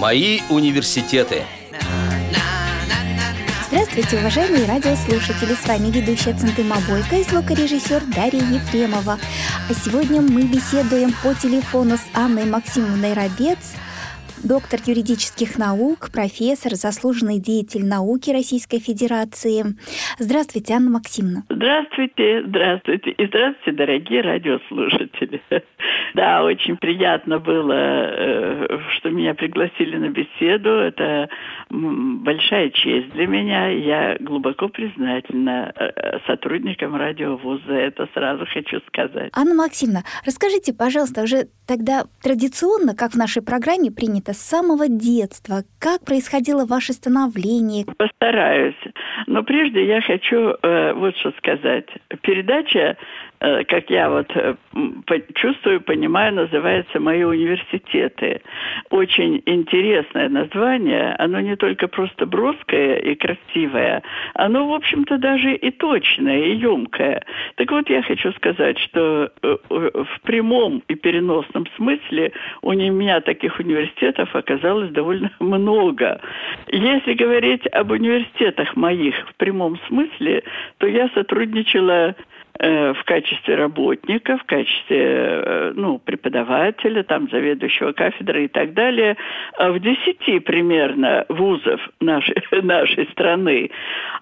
Мои университеты. Здравствуйте, уважаемые радиослушатели! С вами ведущая Центыма Бойко и звукорежиссер Дарья Ефремова. А сегодня мы беседуем по телефону с Анной Максимовной Рабец, доктор юридических наук, профессор, заслуженный деятель науки Российской Федерации. Здравствуйте, Анна Максимовна. Здравствуйте, здравствуйте. И здравствуйте, дорогие радиослушатели. Да, очень приятно было, э, что меня пригласили на беседу. Это большая честь для меня. Я глубоко признательна э, сотрудникам радиовуза. Это сразу хочу сказать. Анна Максимовна, расскажите, пожалуйста, уже тогда традиционно, как в нашей программе принято, с самого детства, как происходило ваше становление? Постараюсь. Но прежде я хочу э, вот что сказать. Передача как я вот э, чувствую, понимаю, называется «Мои университеты». Очень интересное название. Оно не только просто броское и красивое, оно, в общем-то, даже и точное, и емкое. Так вот, я хочу сказать, что э, в прямом и переносном смысле у меня таких университетов оказалось довольно много. Если говорить об университетах моих в прямом смысле, то я сотрудничала Э, в качестве работника, в качестве э, ну, преподавателя, там, заведующего кафедры и так далее, а в десяти примерно вузов нашей, нашей страны.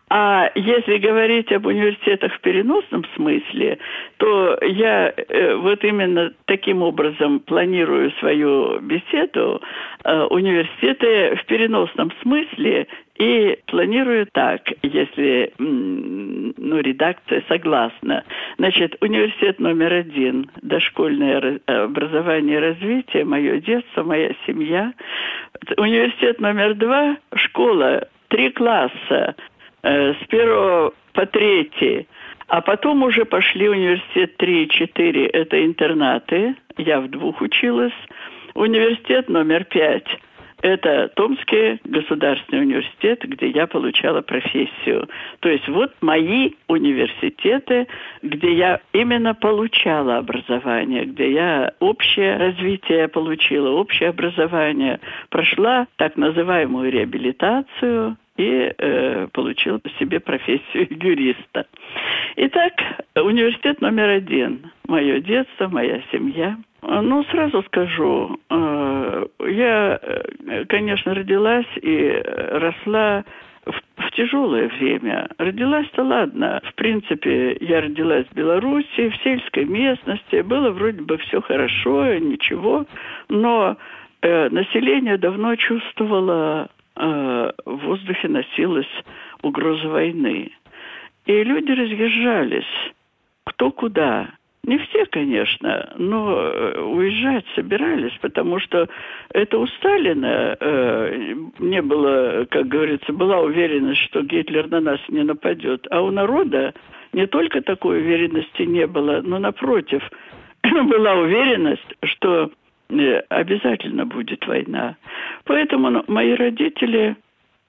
А если говорить об университетах в переносном смысле, то я э, вот именно таким образом планирую свою беседу. Университеты в переносном смысле и планирую так, если ну, редакция согласна. Значит, университет номер один, дошкольное образование и развитие, мое детство, моя семья. Университет номер два, школа, три класса, э, с первого по третий. А потом уже пошли университет 3 и 4, это интернаты, я в двух училась. Университет номер пять – это Томский государственный университет, где я получала профессию. То есть вот мои университеты, где я именно получала образование, где я общее развитие получила, общее образование, прошла так называемую реабилитацию, и э, получила себе профессию юриста. Итак, университет номер один. Мое детство, моя семья. Ну, сразу скажу, э, я, э, конечно, родилась и росла в, в тяжелое время. Родилась-то ладно. В принципе, я родилась в Беларуси, в сельской местности. Было вроде бы все хорошо, ничего. Но э, население давно чувствовало, э, в воздухе носилась угроза войны. И люди разъезжались кто куда. Не все, конечно, но э, уезжать собирались, потому что это у Сталина э, не было, как говорится, была уверенность, что Гитлер на нас не нападет, а у народа не только такой уверенности не было, но напротив, была уверенность, что э, обязательно будет война. Поэтому ну, мои родители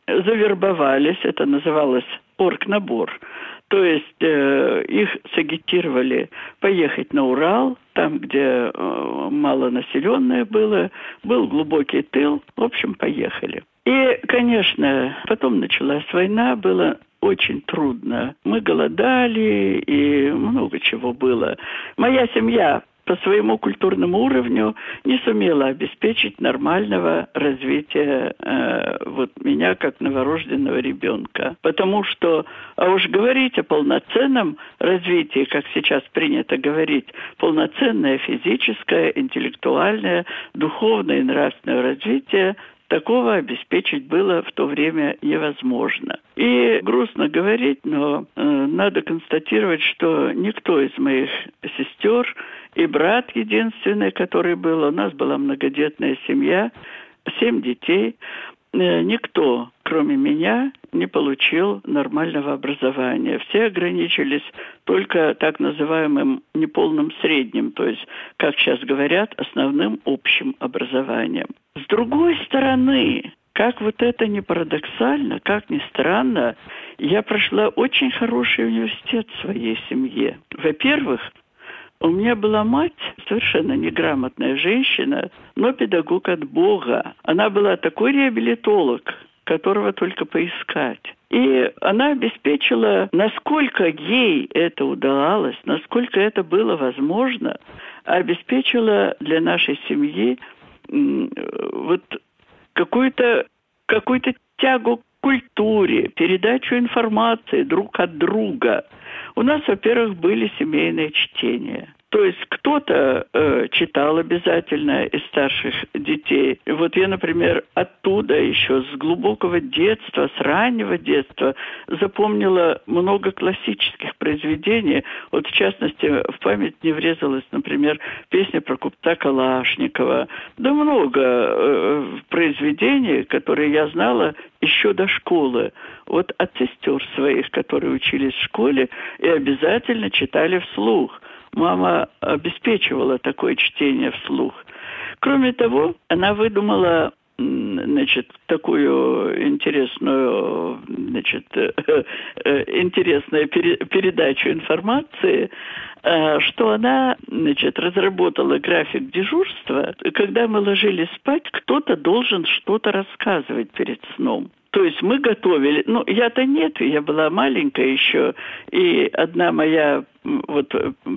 завербовались, это называлось оргнабор. То есть э, их сагитировали поехать на Урал, там, где э, малонаселенное было, был глубокий тыл, в общем, поехали. И, конечно, потом началась война, было очень трудно. Мы голодали, и много чего было. Моя семья по своему культурному уровню не сумела обеспечить нормального развития э, вот меня как новорожденного ребенка. Потому что, а уж говорить о полноценном развитии, как сейчас принято говорить, полноценное физическое, интеллектуальное, духовное и нравственное развитие такого обеспечить было в то время невозможно. И грустно говорить, но э, надо констатировать, что никто из моих сестер и брат единственный, который был. У нас была многодетная семья, семь детей. Э, никто, кроме меня, не получил нормального образования. Все ограничились только так называемым неполным средним, то есть, как сейчас говорят, основным общим образованием. С другой стороны, как вот это не парадоксально, как ни странно, я прошла очень хороший университет в своей семье. Во-первых, У меня была мать, совершенно неграмотная женщина, но педагог от Бога. Она была такой реабилитолог, которого только поискать. И она обеспечила, насколько ей это удавалось, насколько это было возможно, обеспечила для нашей семьи вот какую-то какую-то тягу к культуре, передачу информации друг от друга. У нас, во-первых, были семейные чтения – то есть кто-то э, читал обязательно из старших детей. Вот я, например, оттуда еще с глубокого детства, с раннего детства запомнила много классических произведений. Вот в частности в память не врезалась, например, песня про купца Калашникова. Да много э, произведений, которые я знала еще до школы. Вот от сестер своих, которые учились в школе и обязательно читали вслух – мама обеспечивала такое чтение вслух. Кроме того, она выдумала значит, такую интересную, значит, э, интересную передачу информации, э, что она, значит, разработала график дежурства. Когда мы ложились спать, кто-то должен что-то рассказывать перед сном. То есть мы готовили, ну, я-то нет, я была маленькая еще, и одна моя вот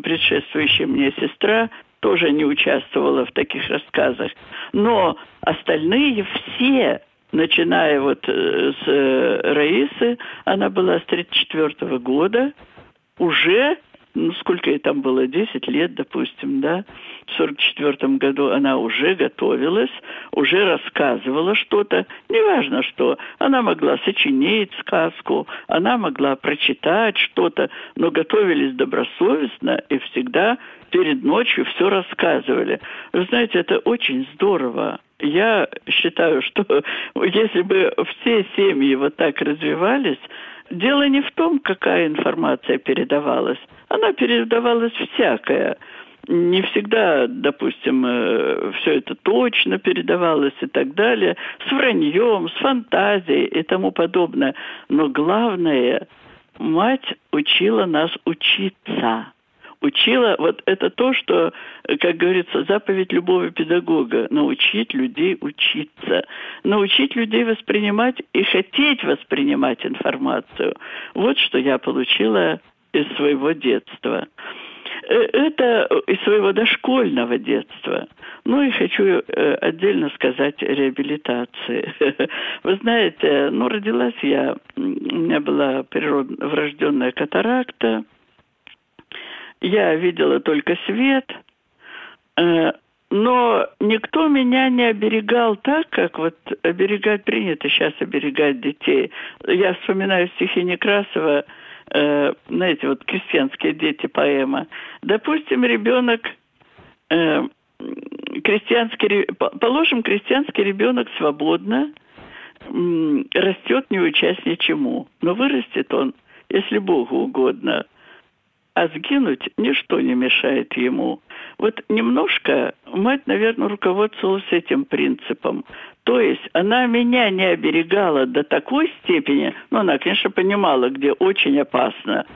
предшествующая мне сестра тоже не участвовала в таких рассказах. Но остальные все, начиная вот э, с э, Раисы, она была с 34 года, уже ну, сколько ей там было, 10 лет, допустим, да, в 44 году она уже готовилась, уже рассказывала что-то, неважно что, она могла сочинить сказку, она могла прочитать что-то, но готовились добросовестно и всегда перед ночью все рассказывали. Вы знаете, это очень здорово. Я считаю, что если бы все семьи вот так развивались, дело не в том, какая информация передавалась, она передавалась всякая. Не всегда, допустим, э, все это точно передавалось и так далее, с враньем, с фантазией и тому подобное. Но главное, мать учила нас учиться учила, вот это то, что, как говорится, заповедь любого педагога, научить людей учиться, научить людей воспринимать и хотеть воспринимать информацию. Вот что я получила из своего детства. Э, это из своего дошкольного детства. Ну и хочу э, отдельно сказать реабилитации. Вы знаете, ну родилась я, у меня была природ... врожденная катаракта, я видела только свет, э, но никто меня не оберегал так, как вот оберегать принято сейчас оберегать детей. Я вспоминаю стихи Некрасова э, знаете, вот крестьянские дети поэма. Допустим, ребенок э, крестьянский, положим, крестьянский ребенок свободно растет, не учась ничему, но вырастет он, если Богу угодно, а сгинуть ничто не мешает ему. Вот немножко мать, наверное, руководствовалась этим принципом. То есть она меня не оберегала до такой степени, ну, она, конечно, понимала, где очень опасно.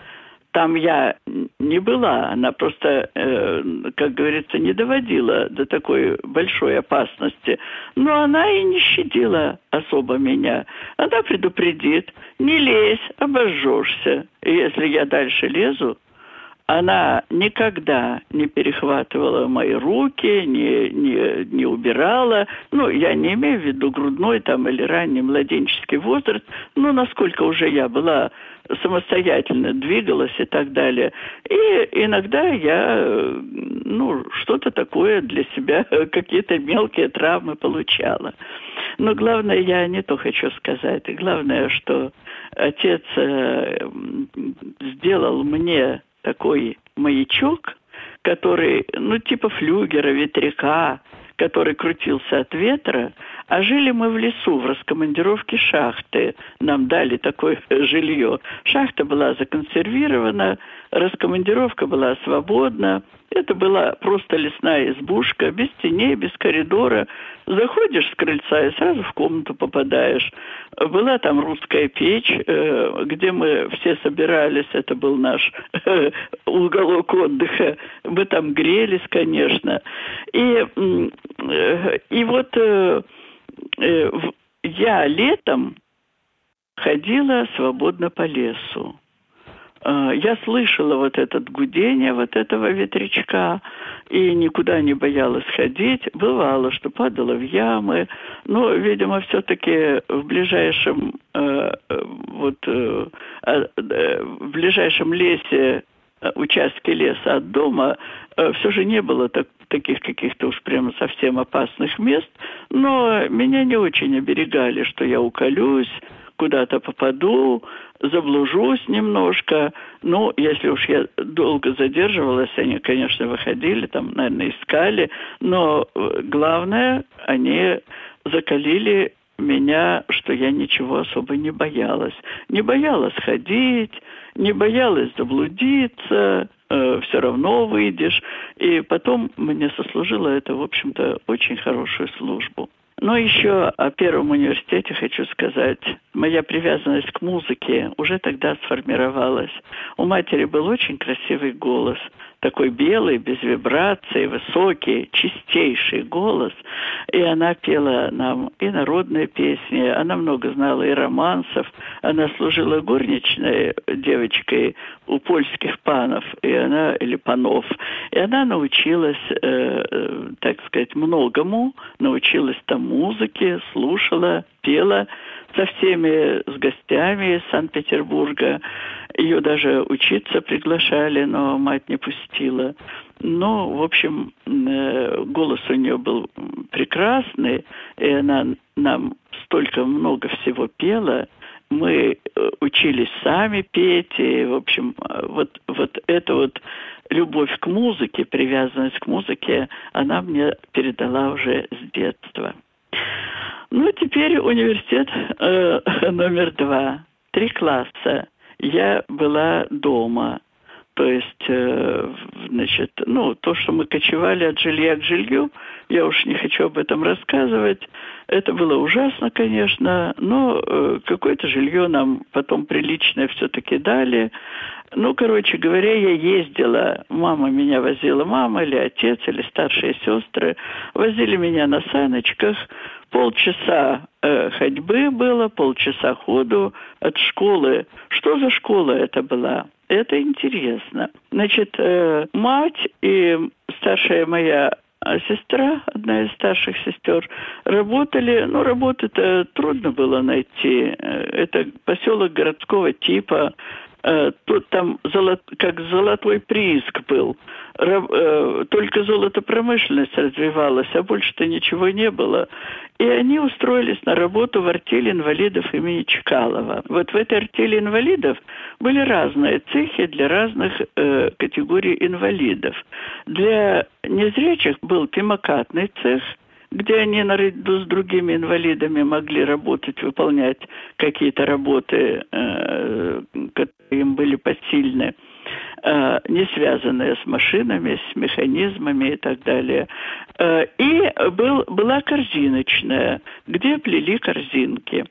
Там я не была, она просто, э, как говорится, не доводила до такой большой опасности. Но она и не щадила особо меня. Она предупредит, не лезь, обожжешься. И если я дальше лезу, она никогда не перехватывала мои руки, не, не, не убирала. Ну, я не имею в виду грудной там или ранний младенческий возраст, но насколько уже я была самостоятельно двигалась и так далее. И иногда я, ну, что-то такое для себя, какие-то мелкие травмы получала. Но главное, я не то хочу сказать. Главное, что отец э, сделал мне такой маячок, который, ну, типа флюгера, ветряка, который крутился от ветра, А жили мы в лесу, в раскомандировке шахты. Нам дали такое жилье. Шахта была законсервирована, раскомандировка была свободна. Это была просто лесная избушка, без теней, без коридора. Заходишь с крыльца и сразу в комнату попадаешь. Была там русская печь, э, где мы все собирались. Это был наш э, уголок отдыха. Мы там грелись, конечно. И, э, и вот я летом ходила свободно по лесу. А, я слышала вот этот гудение вот этого ветрячка и никуда не боялась ходить. Бывало, что падала в ямы, но, видимо, все-таки в ближайшем э, вот э, а, э, в ближайшем лесе участке леса от дома все же не было так, таких каких-то уж прямо совсем опасных мест, но меня не очень оберегали, что я уколюсь, куда-то попаду, заблужусь немножко. Ну, если уж я долго задерживалась, они, конечно, выходили, там, наверное, искали, но э, главное, они закалили меня, что я ничего особо не боялась. Не боялась ходить, не боялась заблудиться, э, все равно выйдешь. И потом мне сослужило это, в общем-то, очень хорошую службу. Но еще о Первом университете хочу сказать. Моя привязанность к музыке уже тогда сформировалась. У матери был очень красивый голос – такой белый, без вибраций, высокий, чистейший голос. И она пела нам и народные песни, она много знала и романсов. Она служила горничной девочкой у польских панов, и она, или панов. И она научилась, э, э, так сказать, многому, научилась там музыке, слушала, пела со всеми, с гостями из Санкт-Петербурга. Ее даже учиться приглашали, но мать не пустила. Но, в общем, э, голос у нее был прекрасный, и она нам столько много всего пела. Мы э, учились сами петь, и, в общем, вот, вот эта вот любовь к музыке, привязанность к музыке, она мне передала уже с детства. Ну, теперь университет э, номер два. Три класса. Я была дома. То есть, э, значит, ну, то, что мы кочевали от жилья к жилью, я уж не хочу об этом рассказывать. Это было ужасно, конечно, но э, какое-то жилье нам потом приличное все-таки дали. Ну, короче говоря, я ездила, мама меня возила, мама или отец, или старшие сестры, возили меня на саночках, полчаса э, ходьбы было, полчаса ходу от школы. Что за школа это была? Это интересно. Значит, э, мать и старшая моя сестра, одна из старших сестер, работали, ну, работы-то трудно было найти. Э, это поселок городского типа, Э, тут там золот, как золотой прииск был. Э, только золотопромышленность развивалась, а больше-то ничего не было. И они устроились на работу в артель инвалидов имени Чкалова. Вот в этой артели инвалидов были разные цехи для разных э, категорий инвалидов. Для незрячих был пимокатный цех – где они наряду с другими инвалидами могли работать, выполнять какие-то работы, э, которые им были посильны, э, не связанные с машинами, с механизмами и так далее. Э, и был, была корзиночная, где плели корзинки.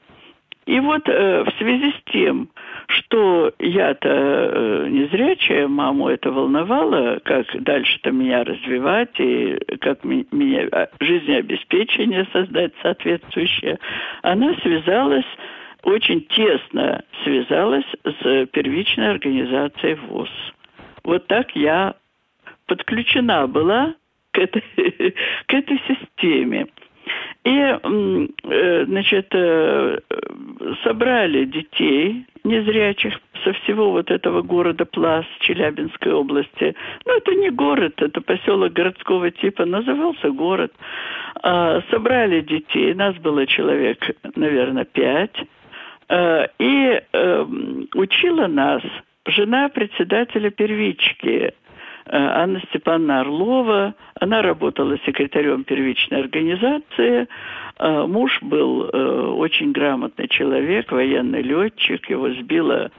И вот э, в связи с тем, что я-то э, незрячая, маму это волновало, как дальше-то меня развивать и как ми- меня а, жизнеобеспечение создать соответствующее, она связалась очень тесно связалась с первичной организацией ВОЗ. Вот так я подключена была к этой, к этой системе. И, э, значит, э, собрали детей незрячих со всего вот этого города Плас Челябинской области. Ну, это не город, это поселок городского типа, назывался город. А, собрали детей, нас было человек, наверное, пять. А, и а, учила нас жена председателя первички Анна Степановна Орлова. Она работала секретарем первичной организации. Муж был очень грамотный человек, военный летчик. Его сбило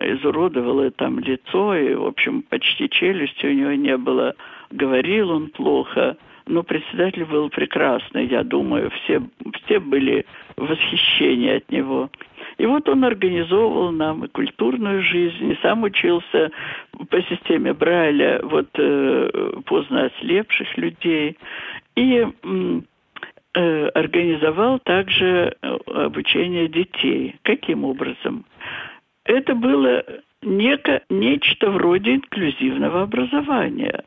изуродовало там лицо, и, в общем, почти челюсти у него не было. Говорил он плохо, но председатель был прекрасный, я думаю, все, все были в восхищении от него. И вот он организовывал нам и культурную жизнь, и сам учился по системе Брайля вот э, поздно ослепших людей. И э, организовал также э, обучение детей. Каким образом? это было неко, нечто вроде инклюзивного образования.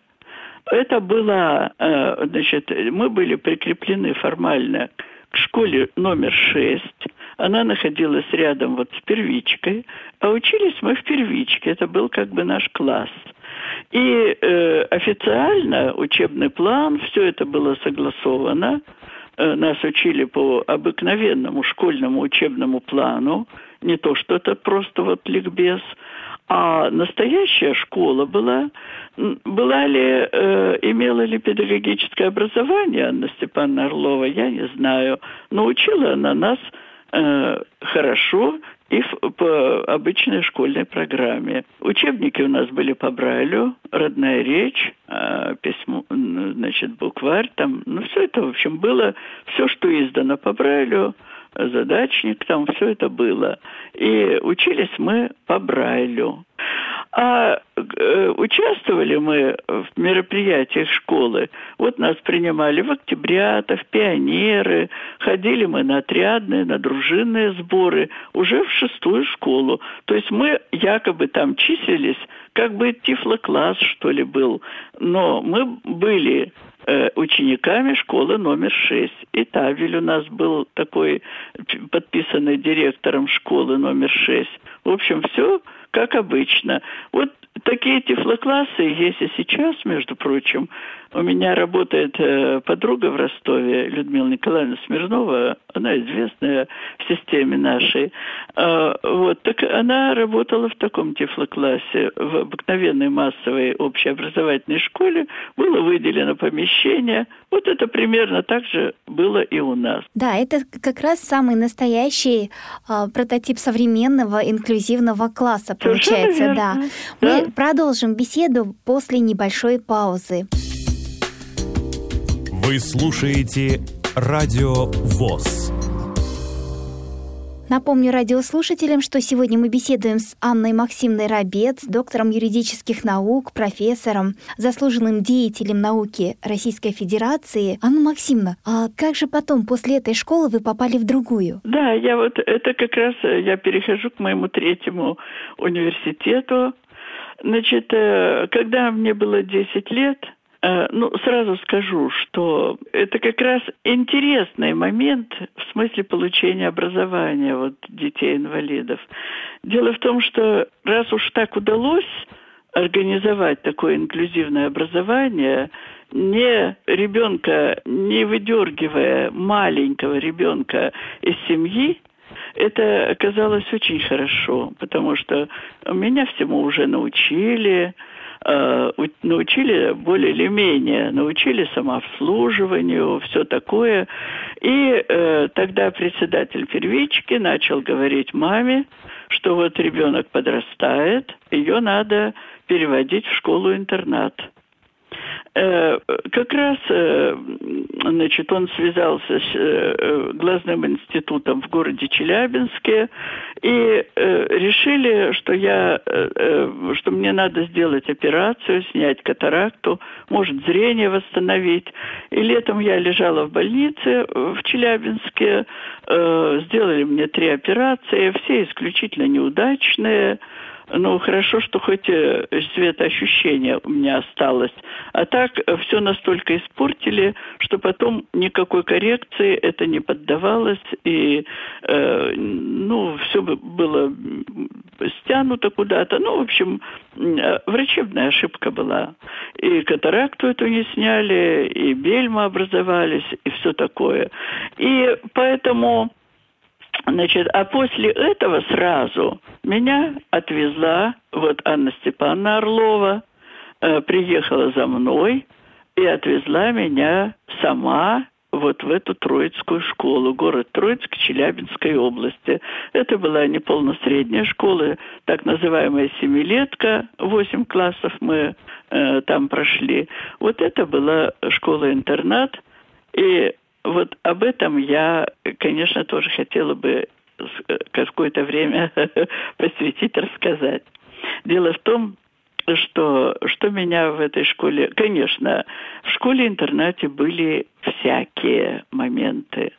Это было, э, значит, мы были прикреплены формально к школе номер шесть. Она находилась рядом вот с первичкой, а учились мы в первичке. Это был как бы наш класс. И э, официально учебный план, все это было согласовано. Э, нас учили по обыкновенному школьному учебному плану не то, что это просто вот ликбез, а настоящая школа была, была ли, э, имела ли педагогическое образование Анна Степановна Орлова, я не знаю. Но учила она нас э, хорошо и в, по обычной школьной программе. Учебники у нас были по Брайлю, родная речь, э, письмо, значит, букварь, там, ну, все это, в общем, было, все, что издано по Брайлю, задачник, там все это было. И учились мы по Брайлю. А э, участвовали мы в мероприятиях школы. Вот нас принимали в октябрята, в пионеры. Ходили мы на отрядные, на дружинные сборы уже в шестую школу. То есть мы якобы там числились, как бы тифлокласс, что ли, был. Но мы были учениками школы номер шесть. И табель у нас был такой, подписанный директором школы номер шесть. В общем, все как обычно. Вот такие тифлоклассы есть и сейчас, между прочим. У меня работает э, подруга в Ростове, Людмила Николаевна Смирнова, она известная в системе нашей. Э, вот, так она работала в таком тифлоклассе, в обыкновенной массовой общеобразовательной школе. Было выделено помещение. Вот это примерно так же было и у нас. Да, это как раз самый настоящий э, прототип современного инклюзивного класса, получается, да. да. Мы продолжим беседу после небольшой паузы. Вы слушаете Радио ВОЗ. Напомню радиослушателям, что сегодня мы беседуем с Анной Максимной Рабец, доктором юридических наук, профессором, заслуженным деятелем науки Российской Федерации. Анна Максимовна, а как же потом, после этой школы, вы попали в другую? Да, я вот это как раз я перехожу к моему третьему университету. Значит, э, когда мне было 10 лет, Э, ну, сразу скажу, что это как раз интересный момент в смысле получения образования вот детей-инвалидов. Дело в том, что раз уж так удалось организовать такое инклюзивное образование, не ребенка, не выдергивая маленького ребенка из семьи, это оказалось очень хорошо, потому что меня всему уже научили, Э, научили более или менее, научили самообслуживанию, все такое. И э, тогда председатель первички начал говорить маме, что вот ребенок подрастает, ее надо переводить в школу-интернат. Э, как раз, э, значит, он связался с э, глазным институтом в городе Челябинске и решили, что я, что мне надо сделать операцию, снять катаракту, может зрение восстановить. И летом я лежала в больнице в Челябинске, сделали мне три операции, все исключительно неудачные. Ну, хорошо, что хоть э, светоощущение у меня осталось. А так э, все настолько испортили, что потом никакой коррекции это не поддавалось. И, э, ну, все было стянуто куда-то. Ну, в общем, э, врачебная ошибка была. И катаракту эту не сняли, и бельма образовались, и все такое. И поэтому Значит, а после этого сразу меня отвезла вот Анна Степановна Орлова, э, приехала за мной и отвезла меня сама вот в эту Троицкую школу, город Троицк Челябинской области. Это была не полносредняя школа, так называемая семилетка, восемь классов мы э, там прошли. Вот это была школа-интернат, и вот об этом я, конечно, тоже хотела бы э, какое-то время посвятить, рассказать. Дело в том, что, что меня в этой школе... Конечно, в школе-интернате были всякие моменты.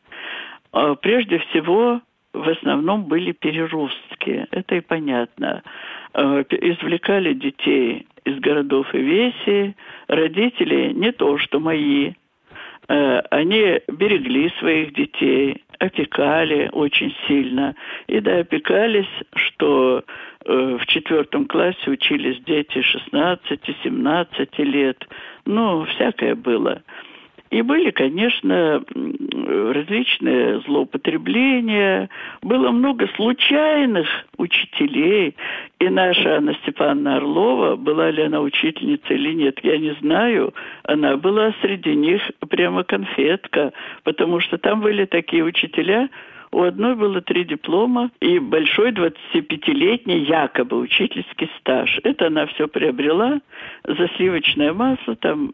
А прежде всего, в основном были переростки. Это и понятно. А, извлекали детей из городов и веси. Родители не то, что мои. А, они берегли своих детей, опекали очень сильно. И да, опекались, что Э, в четвертом классе учились дети 16-17 лет. Ну, всякое было. И были, конечно, различные злоупотребления, было много случайных учителей. И наша Анна Степановна Орлова, была ли она учительница или нет, я не знаю, она была среди них прямо конфетка, потому что там были такие учителя, у одной было три диплома и большой 25-летний якобы учительский стаж. Это она все приобрела за сливочное масло, там,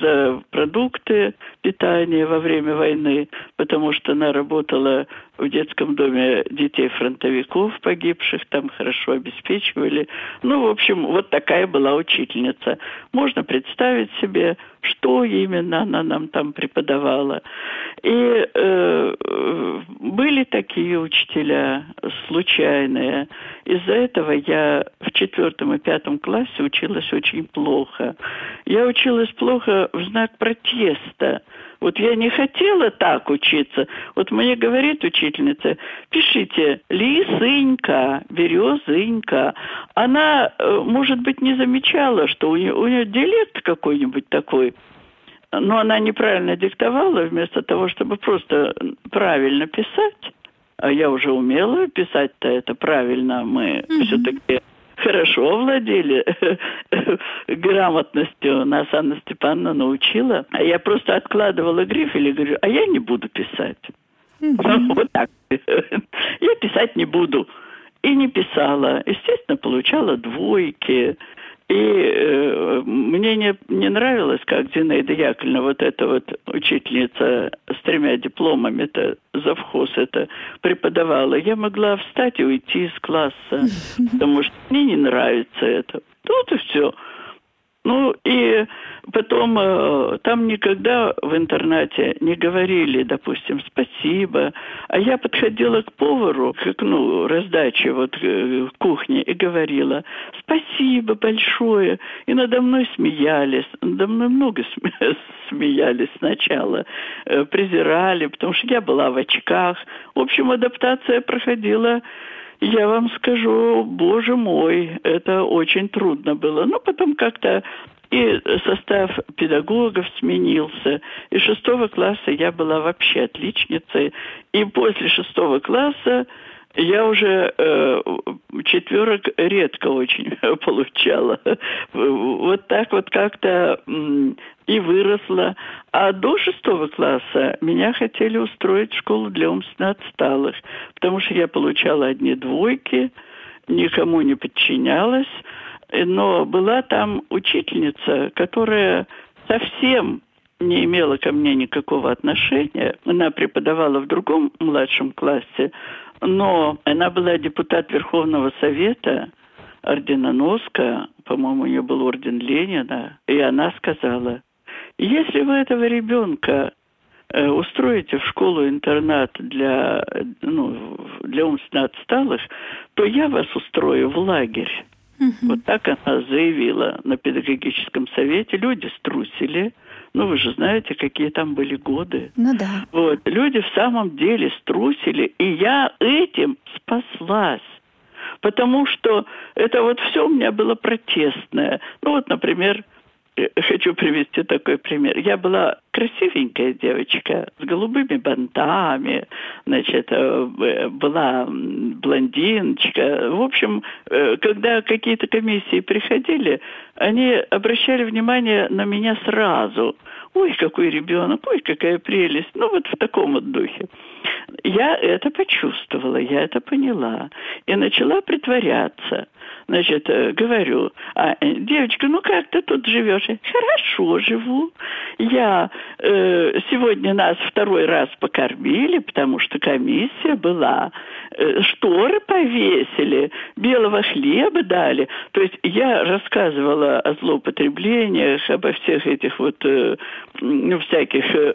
за продукты питания во время войны, потому что она работала в детском доме детей фронтовиков погибших, там хорошо обеспечивали. Ну, в общем, вот такая была учительница. Можно представить себе, что именно она нам там преподавала. И э, были такие учителя случайные. Из-за этого я в четвертом и пятом классе училась очень плохо. Я училась плохо в знак протеста. Вот я не хотела так учиться. Вот мне говорит учительница, пишите лисынька, березынька. Она, э, может быть, не замечала, что у нее, у нее диалект какой-нибудь такой. Но она неправильно диктовала, вместо того, чтобы просто правильно писать. А я уже умела писать-то это правильно. Мы mm-hmm. все-таки хорошо владели грамотностью. Нас Анна Степановна научила. А я просто откладывала грифель и говорю, а я не буду писать. Вот так. я писать не буду. И не писала. Естественно, получала двойки. И э, мне не, не нравилось, как Зинаида Яковлевна, вот эта вот учительница с тремя дипломами, это завхоз это преподавала. Я могла встать и уйти из класса, потому что мне не нравится это. Тут и все. Ну и потом э, там никогда в интернате не говорили, допустим, спасибо. А я подходила к повару, к окну раздачи вот э, кухни и говорила спасибо большое. И надо мной смеялись. Надо мной много смеялись сначала. Э, презирали, потому что я была в очках. В общем, адаптация проходила я вам скажу, боже мой, это очень трудно было. Но потом как-то и состав педагогов сменился. И шестого класса я была вообще отличницей. И после шестого класса я уже э, четверок редко очень получала. Вот так вот как-то и выросла. А до шестого класса меня хотели устроить в школу для умственно отсталых, потому что я получала одни двойки, никому не подчинялась, но была там учительница, которая совсем не имела ко мне никакого отношения. Она преподавала в другом младшем классе, но она была депутат Верховного Совета, орденоноска, по-моему, у нее был орден Ленина, и она сказала, если вы этого ребенка э, устроите в школу-интернат для, ну, для умственно отсталых, то я вас устрою в лагерь. Угу. Вот так она заявила на педагогическом совете. Люди струсили. Ну, вы же знаете, какие там были годы. Ну да. Вот. Люди в самом деле струсили, и я этим спаслась. Потому что это вот все у меня было протестное. Ну вот, например, Э, хочу привести такой пример. Я была красивенькая девочка с голубыми бантами, значит, э, была блондиночка. В общем, э, когда какие-то комиссии приходили, они обращали внимание на меня сразу. Ой, какой ребенок, ой, какая прелесть. Ну, вот в таком вот духе. Я это почувствовала, я это поняла. И начала притворяться – Значит, э, говорю, а, э, девочка, ну как ты тут живешь? Хорошо живу. Я э, сегодня нас второй раз покормили, потому что комиссия была. Э, шторы повесили, белого хлеба дали. То есть я рассказывала о злоупотреблениях, обо всех этих вот, э, ну, всяких... Э,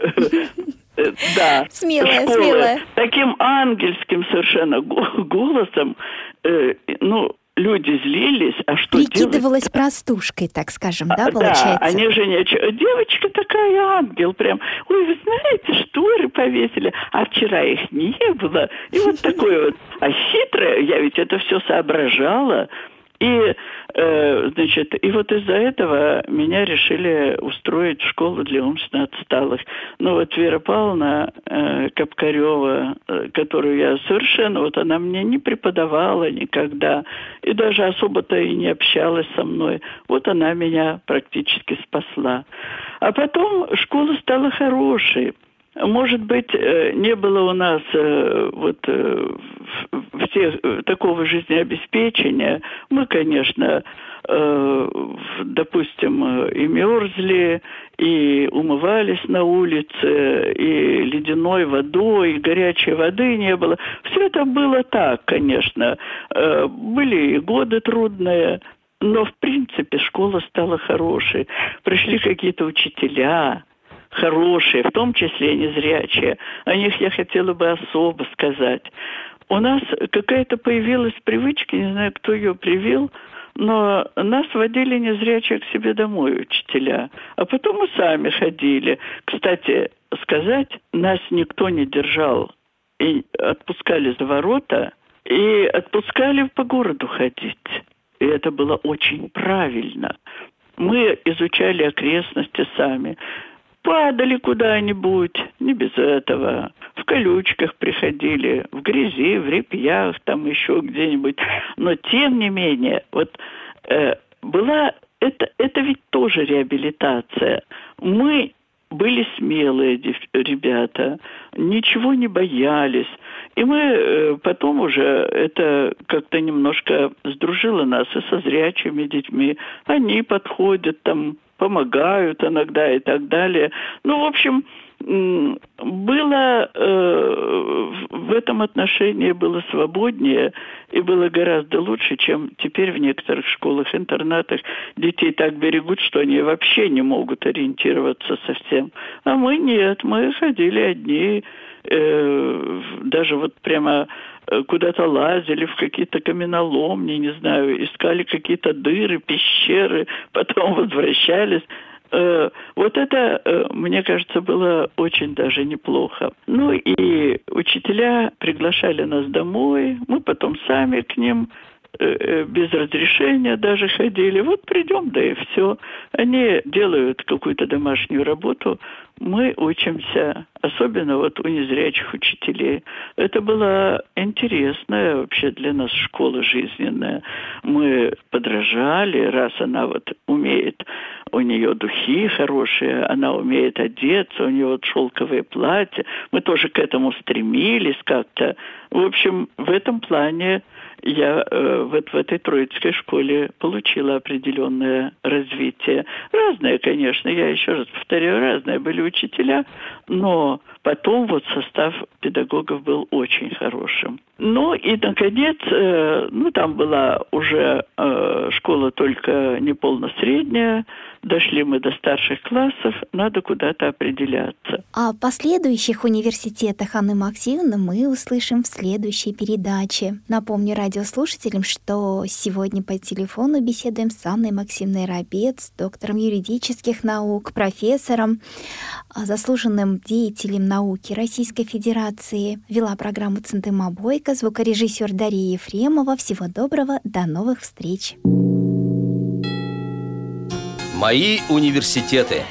да. Смелая, школы. смелая. Таким ангельским совершенно голосом, э, ну, люди злились, а что Прикидывалась делать? простушкой, так скажем, да, получается? Да, они же не... Девочка такая ангел прям. Ой, вы знаете, шторы повесили, а вчера их не было. И вот такое вот. А хитрая, я ведь это все соображала. И, э, значит, и вот из-за этого меня решили устроить в школу для умственно отсталых. Ну вот Вера Павловна э, Капкарева, э, которую я совершенно, вот она мне не преподавала никогда, и даже особо-то и не общалась со мной. Вот она меня практически спасла. А потом школа стала хорошей. Может быть, э, не было у нас э, вот э, всех такого жизнеобеспечения. Мы, конечно, допустим, и мерзли, и умывались на улице, и ледяной водой, и горячей воды не было. Все это было так, конечно. Были и годы трудные, но, в принципе, школа стала хорошей. Пришли какие-то учителя, хорошие, в том числе незрячие. О них я хотела бы особо сказать. У нас какая-то появилась привычка, не знаю, кто ее привил, но нас водили незрячие к себе домой учителя. А потом мы сами ходили. Кстати, сказать, нас никто не держал и отпускали за ворота, и отпускали по городу ходить. И это было очень правильно. Мы изучали окрестности сами падали куда-нибудь, не без этого. В колючках приходили, в грязи, в репьях, там еще где-нибудь. Но тем не менее, вот э, была это, это ведь тоже реабилитация. Мы были смелые ребята, ничего не боялись. И мы э, потом уже это как-то немножко сдружило нас и со зрячими детьми. Они подходят там помогают иногда и так далее. Ну, в общем, было э, в этом отношении было свободнее и было гораздо лучше, чем теперь в некоторых школах-интернатах детей так берегут, что они вообще не могут ориентироваться совсем. А мы нет, мы ходили одни, э, даже вот прямо Э, куда-то лазили в какие-то каменоломни, не знаю, искали какие-то дыры, пещеры, потом возвращались. Э, вот это, э, мне кажется, было очень даже неплохо. Ну и учителя приглашали нас домой, мы потом сами к ним без разрешения даже ходили. Вот придем, да и все. Они делают какую-то домашнюю работу, мы учимся, особенно вот у незрячих учителей. Это была интересная вообще для нас школа жизненная. Мы подражали, раз она вот умеет, у нее духи хорошие, она умеет одеться, у нее вот шелковое платье. Мы тоже к этому стремились как-то. В общем, в этом плане я э, вот в этой троицкой школе получила определенное развитие. Разное, конечно, я еще раз повторяю, разные были учителя, но потом вот состав педагогов был очень хорошим. Ну и, наконец, э, ну там была уже э, школа только не полносредняя, дошли мы до старших классов, надо куда-то определяться. О последующих университетах Анны Максимовны мы услышим в следующей передаче. Напомню радиослушателям, что сегодня по телефону беседуем с Анной Максимовной Рабец, доктором юридических наук, профессором, заслуженным деятелем науки Российской Федерации. Вела программу Центыма Бойко, звукорежиссер Дарья Ефремова. Всего доброго, до новых встреч! Мои университеты.